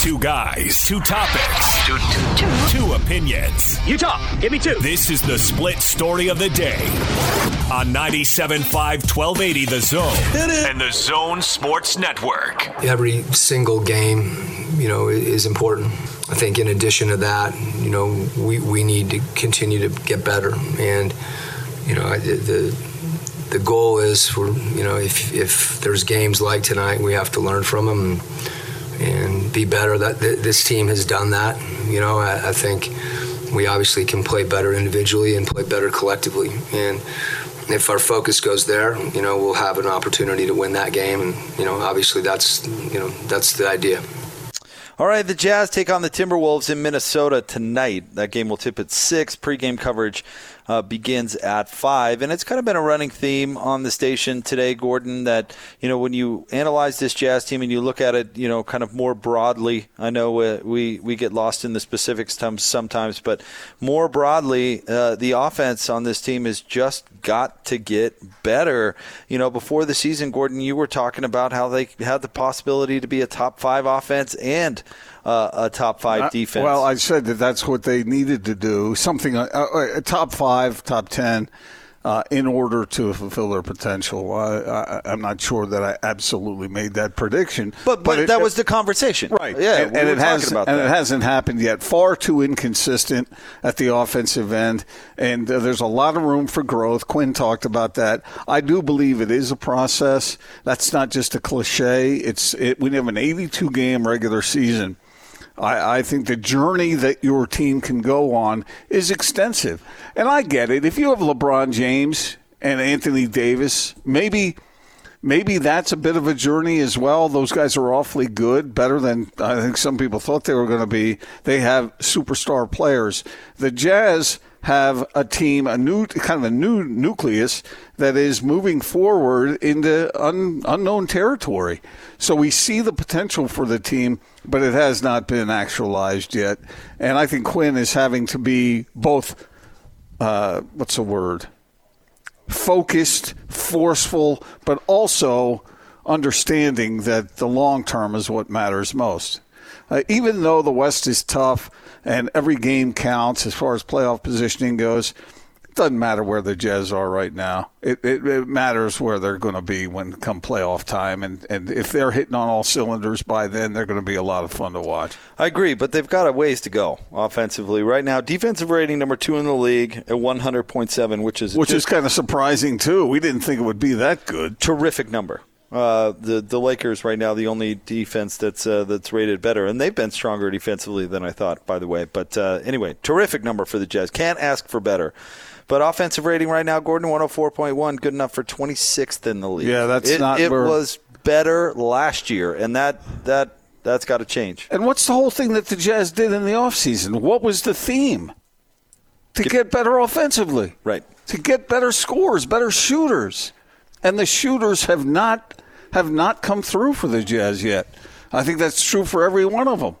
Two guys, two topics, two, two, two. two opinions. You talk. Give me two. This is the split story of the day on 97.5 1280 The Zone and the Zone Sports Network. Every single game, you know, is important. I think in addition to that, you know, we, we need to continue to get better. And, you know, the the goal is for, you know, if, if there's games like tonight, we have to learn from them. And, and be better. That this team has done that. You know, I, I think we obviously can play better individually and play better collectively. And if our focus goes there, you know, we'll have an opportunity to win that game. And you know, obviously that's you know that's the idea. All right, the Jazz take on the Timberwolves in Minnesota tonight. That game will tip at six. Pre-game coverage uh, begins at five, and it's kind of been a running theme on the station today, Gordon. That you know when you analyze this Jazz team and you look at it, you know, kind of more broadly. I know uh, we we get lost in the specifics sometimes, but more broadly, uh, the offense on this team has just got to get better. You know, before the season, Gordon, you were talking about how they had the possibility to be a top five offense and uh, a top five defense. well, I said that that's what they needed to do. Something uh, uh, a top five, top ten. Uh, in order to fulfill their potential. I, am not sure that I absolutely made that prediction, but but, but it, that was the conversation, right? Yeah, and, we and it has and that. it hasn't happened yet. Far too inconsistent at the offensive end, and uh, there's a lot of room for growth. Quin talked about that. I do believe it is a process. That's not just a cliche. It's it, we have an 82 game regular season I, I, think the journey that your team can go on is extensive. And I get it. If you have LeBron James and Anthony Davis, maybe maybe that's a bit of a journey as well. Those guys are awfully good, better than I think some people thought they were going to be. They have superstar players. The Jazz have a team, a new kind of a new nucleus that is moving forward into un, unknown territory. So we see the potential for the team, but it has not been actualized yet. And I think Quin is having to be both, uh, what's the word? Focused, forceful, but also understanding that the long term is what matters most. Uh, even though the West is tough and every game counts as far as playoff positioning goes, it doesn't matter where the Jazz are right now. It, it, it matters where they're going to be when come playoff time. And, and if they're hitting on all cylinders by then, they're going to be a lot of fun to watch. I agree, but they've got a ways to go offensively. Right now, defensive rating number two in the league at 100.7, which is which is kind of surprising too. We didn't think it would be that good. Terrific number. Uh, the the Lakers right now the only defense that's uh, that's rated better, and they've been stronger defensively than I thought, by the way. But uh, anyway, terrific number for the Jazz. Can't ask for better. But offensive rating right now, Gordon, 104.1, good enough for 26th in the league. Yeah, that's it, not. It was better last year, and that that that's got to change. And what's the whole thing that the Jazz did in the offseason? What was the theme? To get, get better offensively. Right. To get better scores, better shooters. And the shooters have not have not come through for the Jazz yet. I think that's true for every one of them.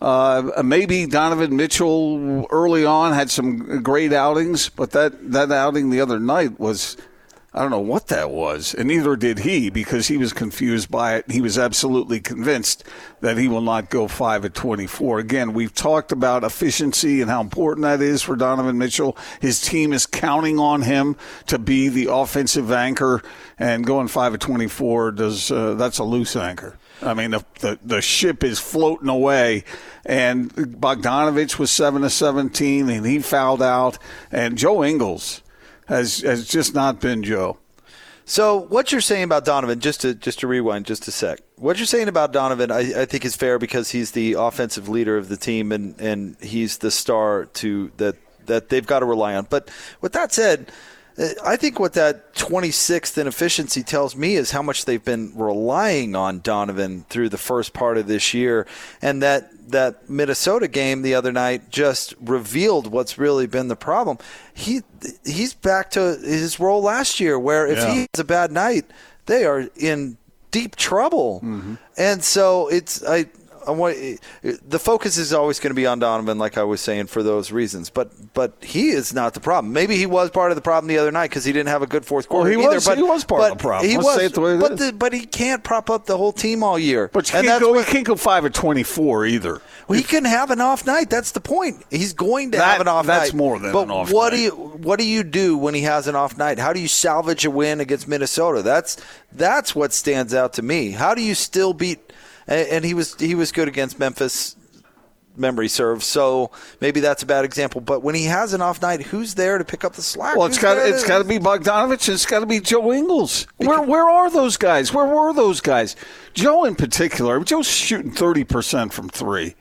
Uh, maybe Donovan Mitchell early on had some great outings, but that, that outing the other night was I don't know what that was, and neither did he because he was confused by it. He was absolutely convinced that he will not go 5 at 24. Again, we've talked about efficiency and how important that is for Donovan Mitchell. His team is counting on him to be the offensive anchor, and going 5 at 24 does uh, that's a loose anchor. I mean, the, the, the ship is floating away, and Bogdanovich was 7 to 17, and he fouled out, and Joe Ingles has has just not been Joe. So what you're saying about Donovan, just to just to rewind just a sec, what you're saying about Donovan, I, I, think is fair because he's the offensive leader of the team and, and he's the star to that that they've got to rely on. But with that said, I think what that 26th in efficiency tells me is how much they've been relying on Donovan through the first part of this year, and that that Minnesota game the other night just revealed what's really been the problem. He he's back to his role last year, where if yeah. he has a bad night, they are in deep trouble, mm-hmm. and so it's I I want, the focus is always going to be on Donovan, like I was saying, for those reasons. But but he is not the problem. Maybe he was part of the problem the other night because he didn't have a good fourth quarter well, he either. Was, but he was part but of the problem. He Let's was, the but the, but he can't prop up the whole team all year. But you and can't, go, what- you can't go five at twenty four either. well, he can have an off night. That's the point. He's going to That- have an off night. that's more than but an off what night. do you what do you do when he has an off night? How do you salvage a win against Minnesota? That's that's what stands out to me. How do you still beat? And, and he was he was good against Memphis. Memory serves, so maybe that's a bad example. But when he has an off night, who's there to pick up the slack? Well, it's got it's got to be Bogdanovich and it's got to be Joe Ingles. Where where are those guys? Where were those guys? Joe in particular. Joe's shooting thirty percent from three,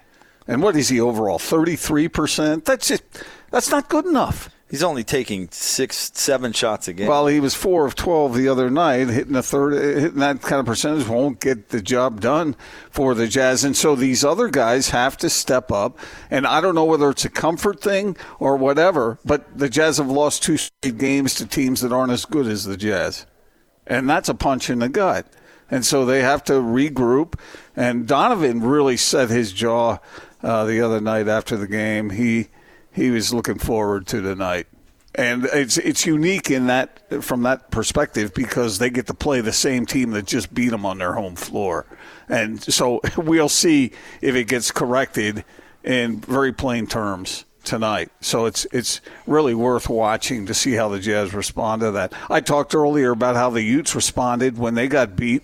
and what is he overall? Thirty three percent. That's just that's not good enough. He's only taking six, seven shots a game. Well, he was four of twelve the other night, hitting a third, hitting that kind of percentage won't get the job done for the Jazz, and so these other guys have to step up. And I don't know whether it's a comfort thing or whatever, but the Jazz have lost two straight games to teams that aren't as good as the Jazz, and that's a punch in the gut. And so they have to regroup. And Donovan really set his jaw uh, the other night after the game. He he was looking forward to tonight. And it's it's unique in that from that perspective because they get to play the same team that just beat them on their home floor, and so we'll see if it gets corrected in very plain terms tonight. So it's it's really worth watching to see how the Jazz respond to that. I talked earlier about how the Utes responded when they got beat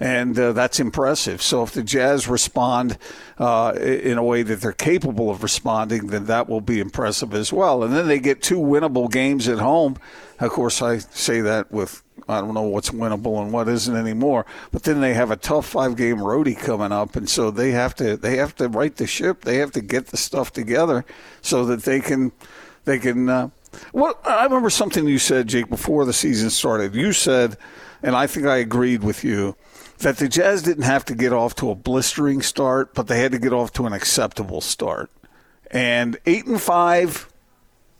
and uh, that's impressive. So if the Jazz respond uh, in a way that they're capable of responding, then that will be impressive as well. And then they get two winnable games at home. Of course, I say that with I don't know what's winnable and what isn't anymore. But then they have a tough five-game roadie coming up, and so they have to they have to right the ship. They have to get the stuff together so that they can they can. Uh, well, I remember something you said, Jake, before the season started. You said, and I think I agreed with you that the Jazz didn't have to get off to a blistering start, but they had to get off to an acceptable start. And eight and five,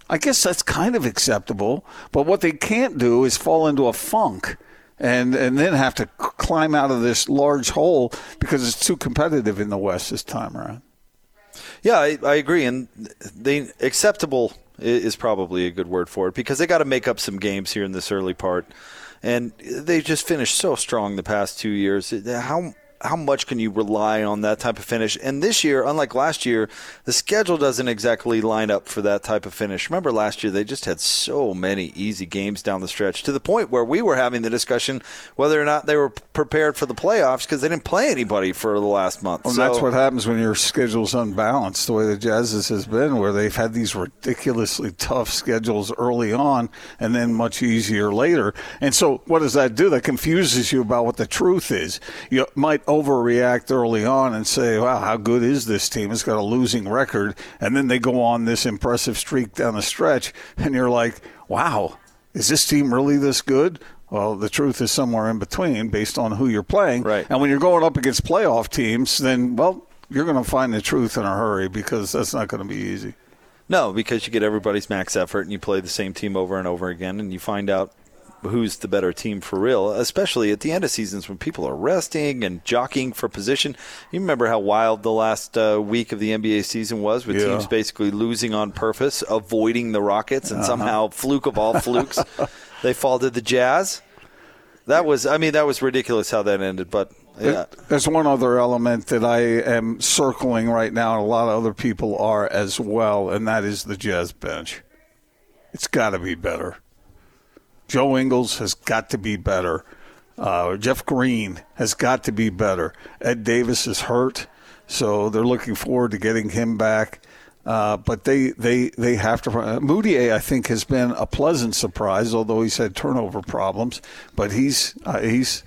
I guess that's kind of acceptable. But what they can't do is fall into a funk and and then have to climb out of this large hole because it's too competitive in the West this time around. Yeah, I, I agree, and they acceptable is probably a good word for it because they got to make up some games here in this early part, and they just finished so strong the past two years. How how much can you rely on that type of finish? And this year, unlike last year, the schedule doesn't exactly line up for that type of finish. Remember last year they just had so many easy games down the stretch to the point where we were having the discussion whether or not they were prepared for the playoffs because they didn't play anybody for the last month. Well, So- that's what happens when your schedule's unbalanced, the way the Jazz's has been, where they've had these ridiculously tough schedules early on and then much easier later. And so, what does that do? That confuses you about what the truth is. You might overreact early on and say, wow, how good is this team? It's got a losing record. And then they go on this impressive streak down the stretch, and you're like, wow, is this team really this good? Well, the truth is somewhere in between based on who you're playing. Right. And when you're going up against playoff teams, then, well, you're going to find the truth in a hurry because that's not going to be easy. No, because you get everybody's max effort and you play the same team over and over again and you find out who's the better team for real, especially at the end of seasons when people are resting and jockeying for position. You remember how wild the last uh, week of the NBA season was with Yeah. teams basically losing on purpose, avoiding the Rockets, and somehow, fluke of all flukes, they fall to the Jazz. That was, I mean, that was ridiculous how that ended, but yeah. There's one other element that I am circling right now, and a lot of other people are as well, and that is the Jazz bench. It's got to be better. Joe Ingles has got to be better. Uh, Jeff Green has got to be better. Ed Davis is hurt, so they're looking forward to getting him back. Uh, but they, they, they have to. Uh, Mudiay, I think, has been a pleasant surprise, although he's had turnover problems. But he's uh, he's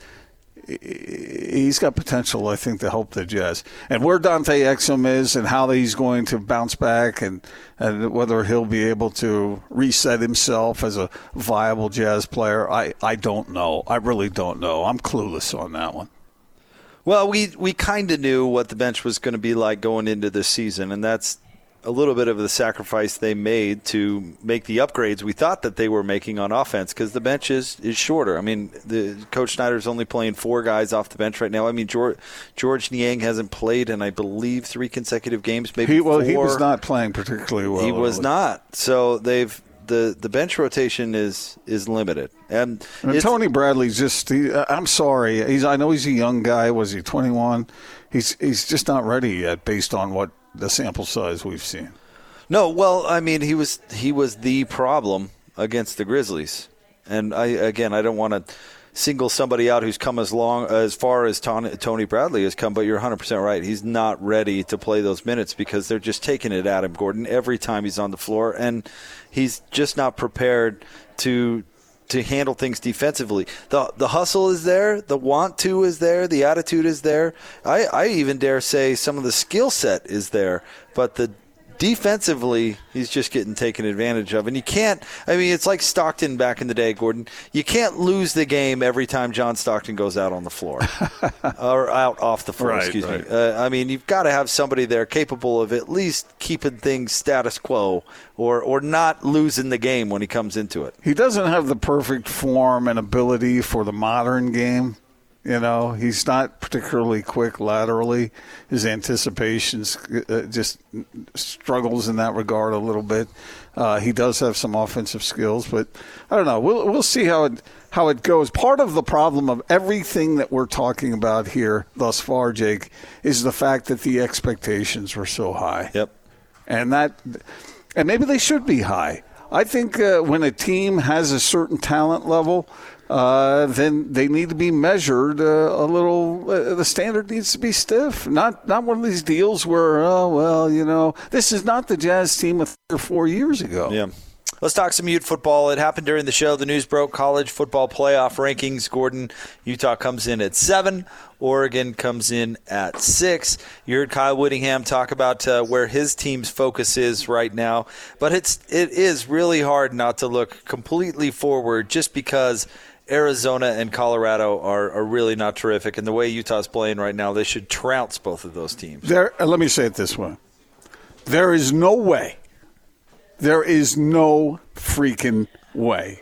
he's got potential, I think, to help the Jazz. And where Dante Exum is and how he's going to bounce back and, and whether he'll be able to reset himself as a viable Jazz player, I, I don't know. I really don't know. I'm clueless on that one. Well, we we kind of knew what the bench was going to be like going into this season, and that's a little bit of the sacrifice they made to make the upgrades we thought that they were making on offense because the bench is, is shorter. I mean, the coach Snyder's only playing four guys off the bench right now. I mean, George, Georges Niang hasn't played in I believe three consecutive games. Maybe he, well, four. he was not playing particularly well. He was not. So they've the the bench rotation is is limited. And, and Tony Bradley's just. He, I'm sorry. He's. I know he's a young guy. Was he 21? He's he's just not ready yet, based on what the sample size we've seen. No, well, I mean, he was he was the problem against the Grizzlies, and I again, I don't want to single somebody out who's come as long as far as Tony Bradley has come, but you're 100% right. He's not ready to play those minutes because they're just taking it at him, Gordon, every time he's on the floor, and he's just not prepared to to handle things defensively. The the hustle is there, the want to is there, the attitude is there. I, I even dare say some of the skill set is there, but the defensively, he's just getting taken advantage of. And you can't, I mean, it's like Stockton back in the day, Gordon. You can't lose the game every time John Stockton goes out on the floor or out off the floor, right, excuse right. me. Uh, I mean, you've got to have somebody there capable of at least keeping things status quo or, or not losing the game when he comes into it. He doesn't have the perfect form and ability for the modern game. You know, he's not particularly quick laterally. His anticipations uh, just struggles in that regard a little bit. Uh, he does have some offensive skills, but I don't know. We'll we'll see how it how it goes. Part of the problem of everything that we're talking about here thus far, Jake, is the fact that the expectations were so high. Yep. And that, and maybe they should be high. I think uh, when a team has a certain talent level uh, then they need to be measured uh, a little. Uh, the standard needs to be stiff, not not one of these deals where, oh well, you know, this is not the Jazz team of three or four years ago. Yeah. Let's talk some Ute football. It happened during the show. The news broke college football playoff rankings. Gordon, Utah comes in at seven. Oregon comes in at six. You heard Kyle Whittingham talk about uh, where his team's focus is right now, but it's it is really hard not to look completely forward just because Arizona and Colorado are, are really not terrific. And the way Utah's playing right now, they should trounce both of those teams. There, uh, let me say it this way: there is no way, there is no freaking way,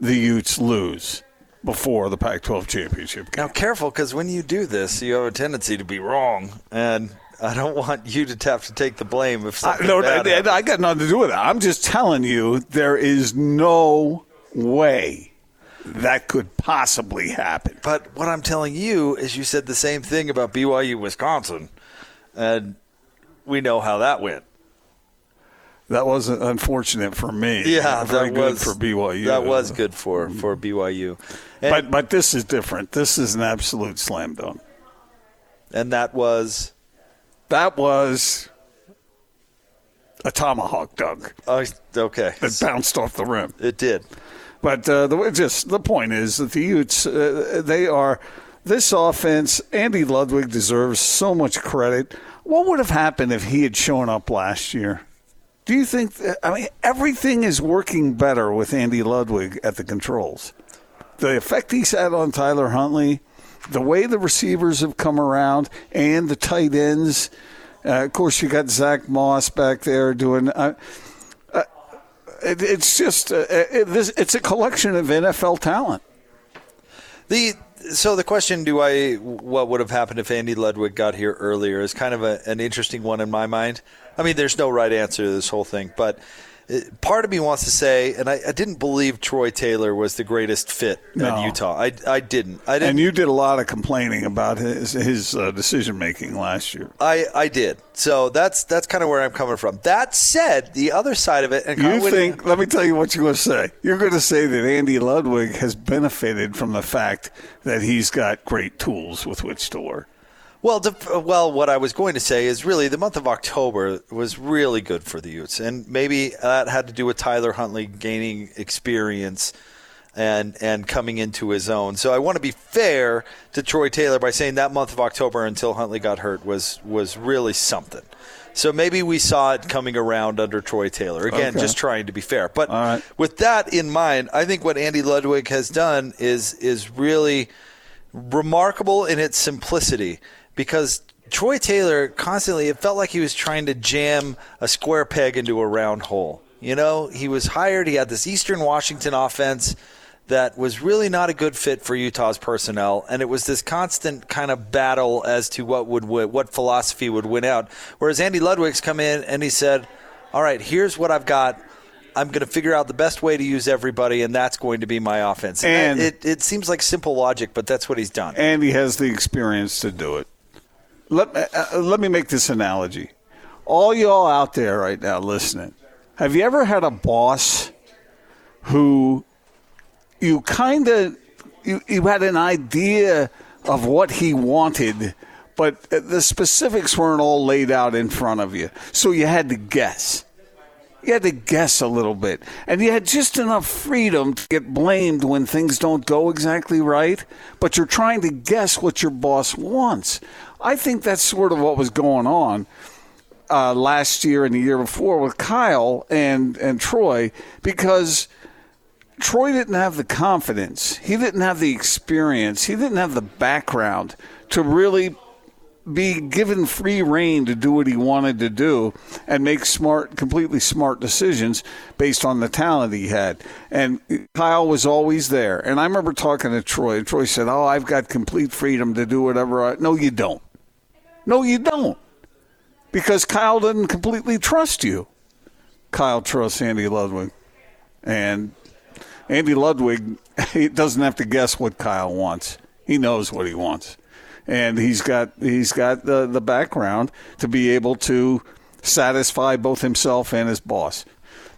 the Utes lose before the Pac-12 championship game. Now, careful, because when you do this, you have a tendency to be wrong, and I don't want you to have to take the blame if something I, no, bad I, I got nothing to do with it. I'm just telling you, there is no way that could possibly happen. But what I'm telling you is you said the same thing about BYU Wisconsin, and we know how that went. That wasn't unfortunate for me. Yeah, very that good was for BYU. That was good for for BYU. And, but but this is different. This is an absolute slam dunk. And that was that was a tomahawk dunk. Oh, okay. It bounced off the rim. It did. But uh, the just the point is that the Utes uh, they are this offense. Andy Ludwig deserves so much credit. What would have happened if he had shown up last year? Do you think? That, I mean, everything is working better with Andy Ludwig at the controls. The effect he's had on Tyler Huntley, the way the receivers have come around, and the tight ends. Uh, of course, you got Zach Moss back there doing. Uh, it, it's just uh, it, it's a collection of NFL talent. The so the question, do I what would have happened if Andy Ludwig got here earlier, is kind of a, an interesting one in my mind. I mean, there's no right answer to this whole thing, but part of me wants to say, and I, I, didn't believe Troy Taylor was the greatest fit no. at Utah. I, I didn't. I didn't. And you did a lot of complaining about his his uh, decision making last year. I, I did. So that's that's kind of where I'm coming from. That said, the other side of it, and you think? Let me tell you what you're going to say. You're going to say that Andy Ludwig has benefited from the fact that he's got great tools with which to work. Well, well, what I was going to say is really the month of October was really good for the Utes, and maybe that had to do with Tyler Huntley gaining experience and and coming into his own. So I want to be fair to Troy Taylor by saying that month of October until Huntley got hurt was was really something. So maybe we saw it coming around under Troy Taylor. Again, okay. just trying to be fair. But right. with that in mind, I think what Andy Ludwig has done is is really remarkable in its simplicity because Troy Taylor constantly, it felt like he was trying to jam a square peg into a round hole. You know, he was hired, he had this Eastern Washington offense that was really not a good fit for Utah's personnel, and it was this constant kind of battle as to what would what philosophy would win out. Whereas Andy Ludwig's come in and he said, "All right, here's what I've got. I'm going to figure out the best way to use everybody, and that's going to be my offense." And it, it seems like simple logic, but that's what he's done. And he has the experience to do it. Let uh, uh let me make this analogy. All y'all out there right now listening, have you ever had a boss who you kind of you, you had an idea of what he wanted, but the specifics weren't all laid out in front of you. So you had to guess. You had to guess a little bit. And you had just enough freedom to get blamed when things don't go exactly right, but you're trying to guess what your boss wants. I think that's sort of what was going on. Uh, last year and the year before with Kyle and, and Troy because – Troy didn't have the confidence. He didn't have the experience. He didn't have the background to really be given free reign to do what he wanted to do and make smart, completely smart decisions based on the talent he had. And Kyle was always there. And I remember talking to Troy. And Troy said, "Oh, I've got complete freedom to do whatever I." No, you don't. No, you don't. Because Kyle doesn't completely trust you. Kyle trusts Andy Ludwig, and Andy Ludwig he doesn't have to guess what Kyle wants. He knows what he wants, and he's got he's got the the background to be able to satisfy both himself and his boss.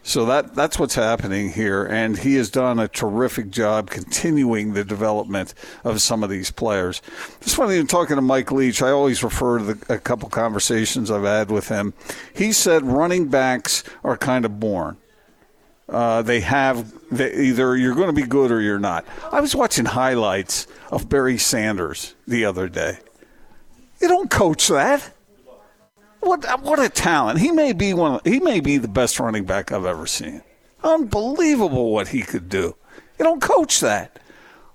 So that that's what's happening here, and he has done a terrific job continuing the development of some of these players. Just funny, in talking to Mike Leach, I always refer to the, a couple conversations I've had with him. He said running backs are kind of born. Uh, they have they, either you're going to be good or you're not. I was watching highlights of Barry Sanders the other day. You don't coach that. What what a talent! He may be one. Of, he may be the best running back I've ever seen. Unbelievable what he could do. You don't coach that.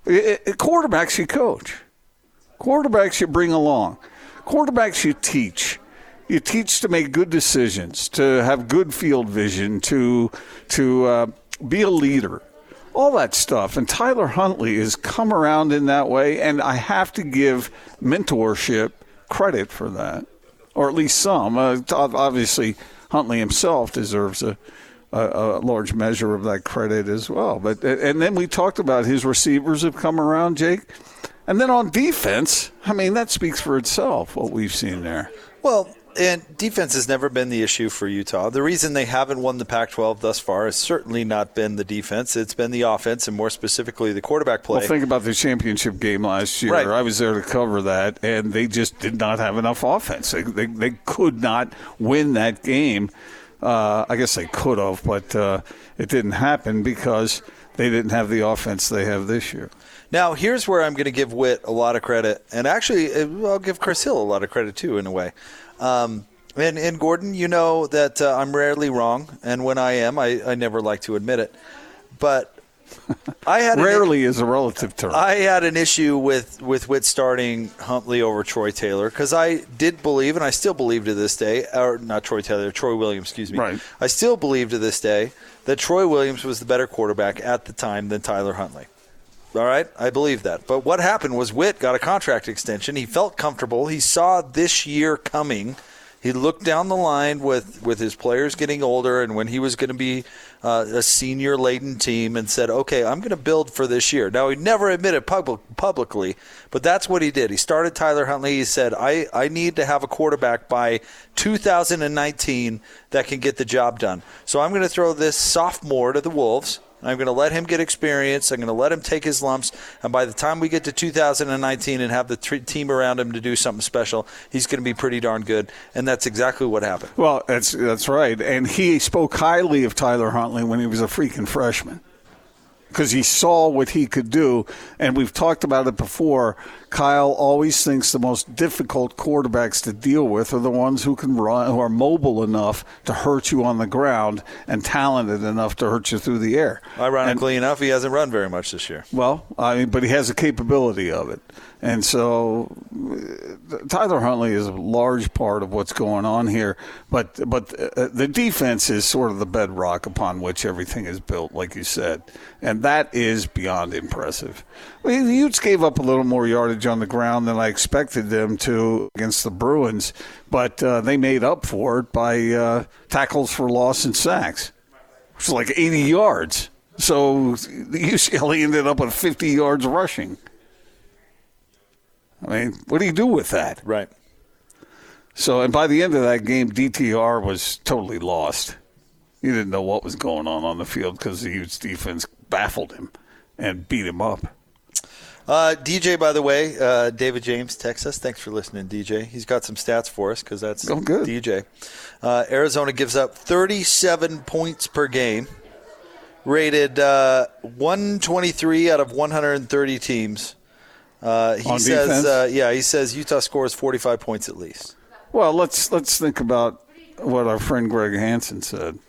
It, it, quarterbacks you coach. Quarterbacks you bring along. Quarterbacks you teach you teach to make good decisions, to have good field vision, to to uh, be a leader, all that stuff. And Tyler Huntley has come around in that way, and I have to give mentorship credit for that, or at least some. Uh, obviously, Huntley himself deserves a, a, a, large measure of that credit as well. But and then we talked about his receivers have come around, Jake. And then on defense, I mean, that speaks for itself, what we've seen there. Well, and defense has never been the issue for Utah. The reason they haven't won the Pac 12 thus far has certainly not been the defense. It's been the offense, and more specifically, the quarterback play. Well, think about the championship game last year. Right. I was there to cover that, and they just did not have enough offense. They, they, they could not win that game. Uh, I guess they could have, but uh, it didn't happen because they didn't have the offense they have this year. Now, here's where I'm going to give Whit a lot of credit, and actually, uh, I'll give Chris Hill a lot of credit too, in a way. Um, and, and Gordon, you know that uh, I'm rarely wrong, and when I am, I, I never like to admit it. But I had rarely an, is a relative term. I had an issue with with Whit starting Huntley over Troy Taylor because I did believe, and I still believe to this day, or not Troy Taylor, Troy Williams, excuse me. Right. I still believe to this day that Troy Williams was the better quarterback at the time than Tyler Huntley. All right, I believe that. But what happened was Whit got a contract extension. He felt comfortable. He saw this year coming he looked down the line with, with his players getting older and when he was going to be uh, a senior laden team and said, okay, I'm going to build for this year. Now, he never admitted public, publicly, but that's what he did. He started Tyler Huntley. He said, I, I need to have a quarterback by 2019 that can get the job done. So I'm going to throw this sophomore to the Wolves I'm going to let him get experience. I'm going to let him take his lumps. And by the time we get to 2019 and have the t- team around him to do something special, he's going to be pretty darn good. And that's exactly what happened. Well, that's that's right. And he spoke highly of Tyler Huntley when he was a freaking freshman. because he saw what he could do. And we've talked about it before. Kyle always thinks the most difficult quarterbacks to deal with are the ones who can run, who are mobile enough to hurt you on the ground and talented enough to hurt you through the air. Ironically and, enough, he hasn't run very much this year. Well, I mean, but he has the capability of it. And so Tyler Huntley is a large part of what's going on here, but but uh, the defense is sort of the bedrock upon which everything is built, like you said, and that is beyond impressive. I mean, the Utes gave up a little more yardage on the ground than I expected them to against the Bruins, but uh, they made up for it by uh, tackles for loss and sacks, which was like 80 yards. So UCLA ended up with 50 yards rushing. I mean, what do you do with that? Right. So, and by the end of that game, DTR was totally lost. He didn't know what was going on on the field because the Utes defense baffled him and beat him up. Uh, DJ, by the way, uh, David James, Texas. Thanks for listening, DJ. He's got some stats for us because that's oh, good. DJ. Uh, Arizona gives up 37 points per game, rated uh, 123 out of 130 teams. Uh, he On says, uh, yeah, he says Utah scores 45 points at least. Well, let's let's think about what our friend Greg Hansen said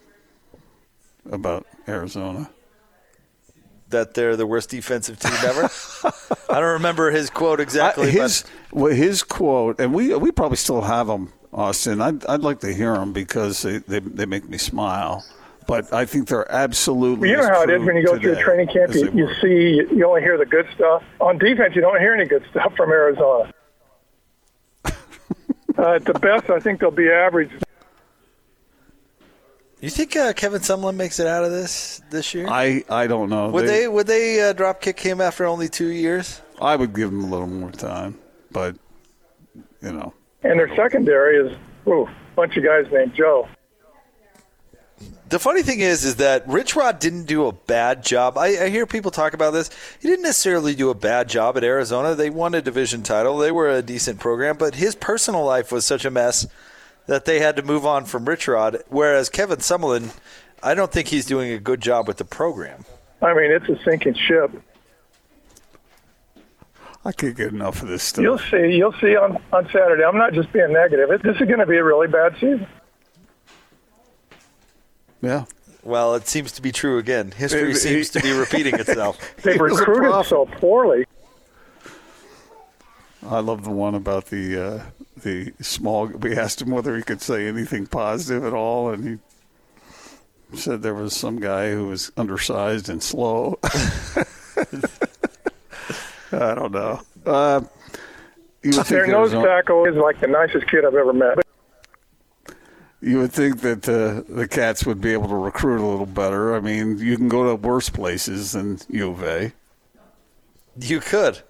about Arizona. That they're the worst defensive team ever. I don't remember his quote exactly. I, his but well, his quote, and we we probably still have them, Austin. I'd, I'd like to hear them because they, they they make me smile. But I think they're absolutely. You know how it is when you go through a training camp. You, you see, you only hear the good stuff. On defense, you don't hear any good stuff from Arizona. uh, at the best, I think they'll be average. You think uh, Kevin Sumlin makes it out of this this year? I I don't know. would they, would they uh, drop kick him after only two years? I would give him a little more time, but you know. And their secondary is ooh, a bunch of guys named Joe. The funny thing is, is that Rich Rod didn't do a bad job. I, I hear people talk about this. He didn't necessarily do a bad job at Arizona. They won a division title. They were a decent program, but his personal life was such a mess that they had to move on from Rich Rod. Whereas Kevin Sumlin, I don't think he's doing a good job with the program. I mean, it's a sinking ship. I can't get enough of this stuff. You'll see. You'll see on on Saturday. I'm not just being negative. It, this is going to be a really bad season. yeah. Well, it seems to be true again. History It- it- seems to be repeating itself. They It was a recruited so poorly. I love the one about the uh, the small. We asked him whether he could say anything positive at all, and he said there was some guy who was undersized and slow. I don't know. Uh, you would Their nose Arizona- tackle is like the nicest kid I've ever met. You would think that uh, the Cats would be able to recruit a little better. I mean, you can go to worse places than U of A. You could.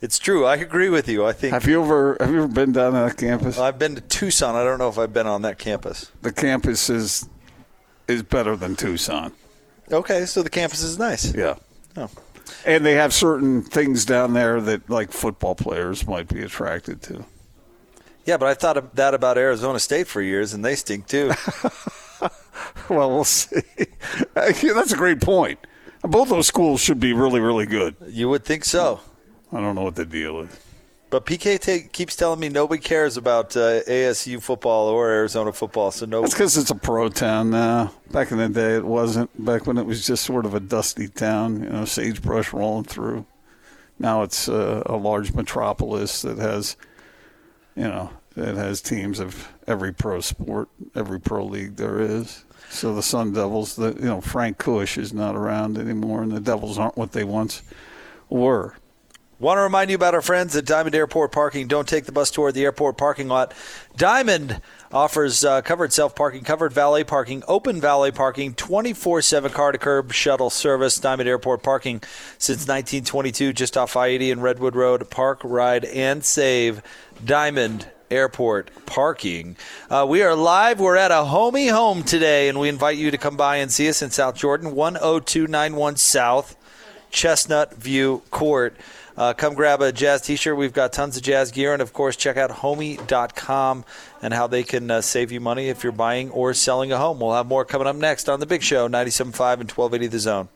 It's true. I agree with you. I think Have you ever have you ever been down to that campus? I've been to Tucson. I don't know if I've been on that campus. the campus is is better than Tucson. Okay, so the campus is nice. Yeah. Oh. And they have certain things down there that like football players might be attracted to. Yeah, but I thought that about Arizona State for years, and they stink too. Well, we'll see. That's a great point. Both those schools should be really, really good. you would think so. I don't know what the deal is. But PK ta keeps telling me nobody cares about uh, ASU football or Arizona football, so no. That's because it's a pro town now. Back in the day, it wasn't. Back when it was just sort of a dusty town, you know, sagebrush rolling through. Now it's uh, a large metropolis that has, you know, that has teams of every pro sport, every pro league there is. So the Sun Devils, the you know Frank Kush is not around anymore, and the Devils aren't what they once were. Want to remind you about our friends at Diamond Airport Parking. Don't take the bus toward the airport parking lot. Diamond offers uh, covered self parking, covered valet parking, open valet parking, 24 7 car to curb shuttle service. Diamond Airport Parking since 1922, just off I 80 and Redwood Road. Park, ride, and save. Diamond Airport Parking. Uh, we are live. We're at a homie home today, and we invite you to come by and see us in South Jordan, 10291 South. Chestnut View Court. Uh, come grab a jazz t shirt. We've got tons of jazz gear. And of course, check out homie.com and how they can uh, save you money if you're buying or selling a home. We'll have more coming up next on The Big Show, 97.5 and 1280 The Zone.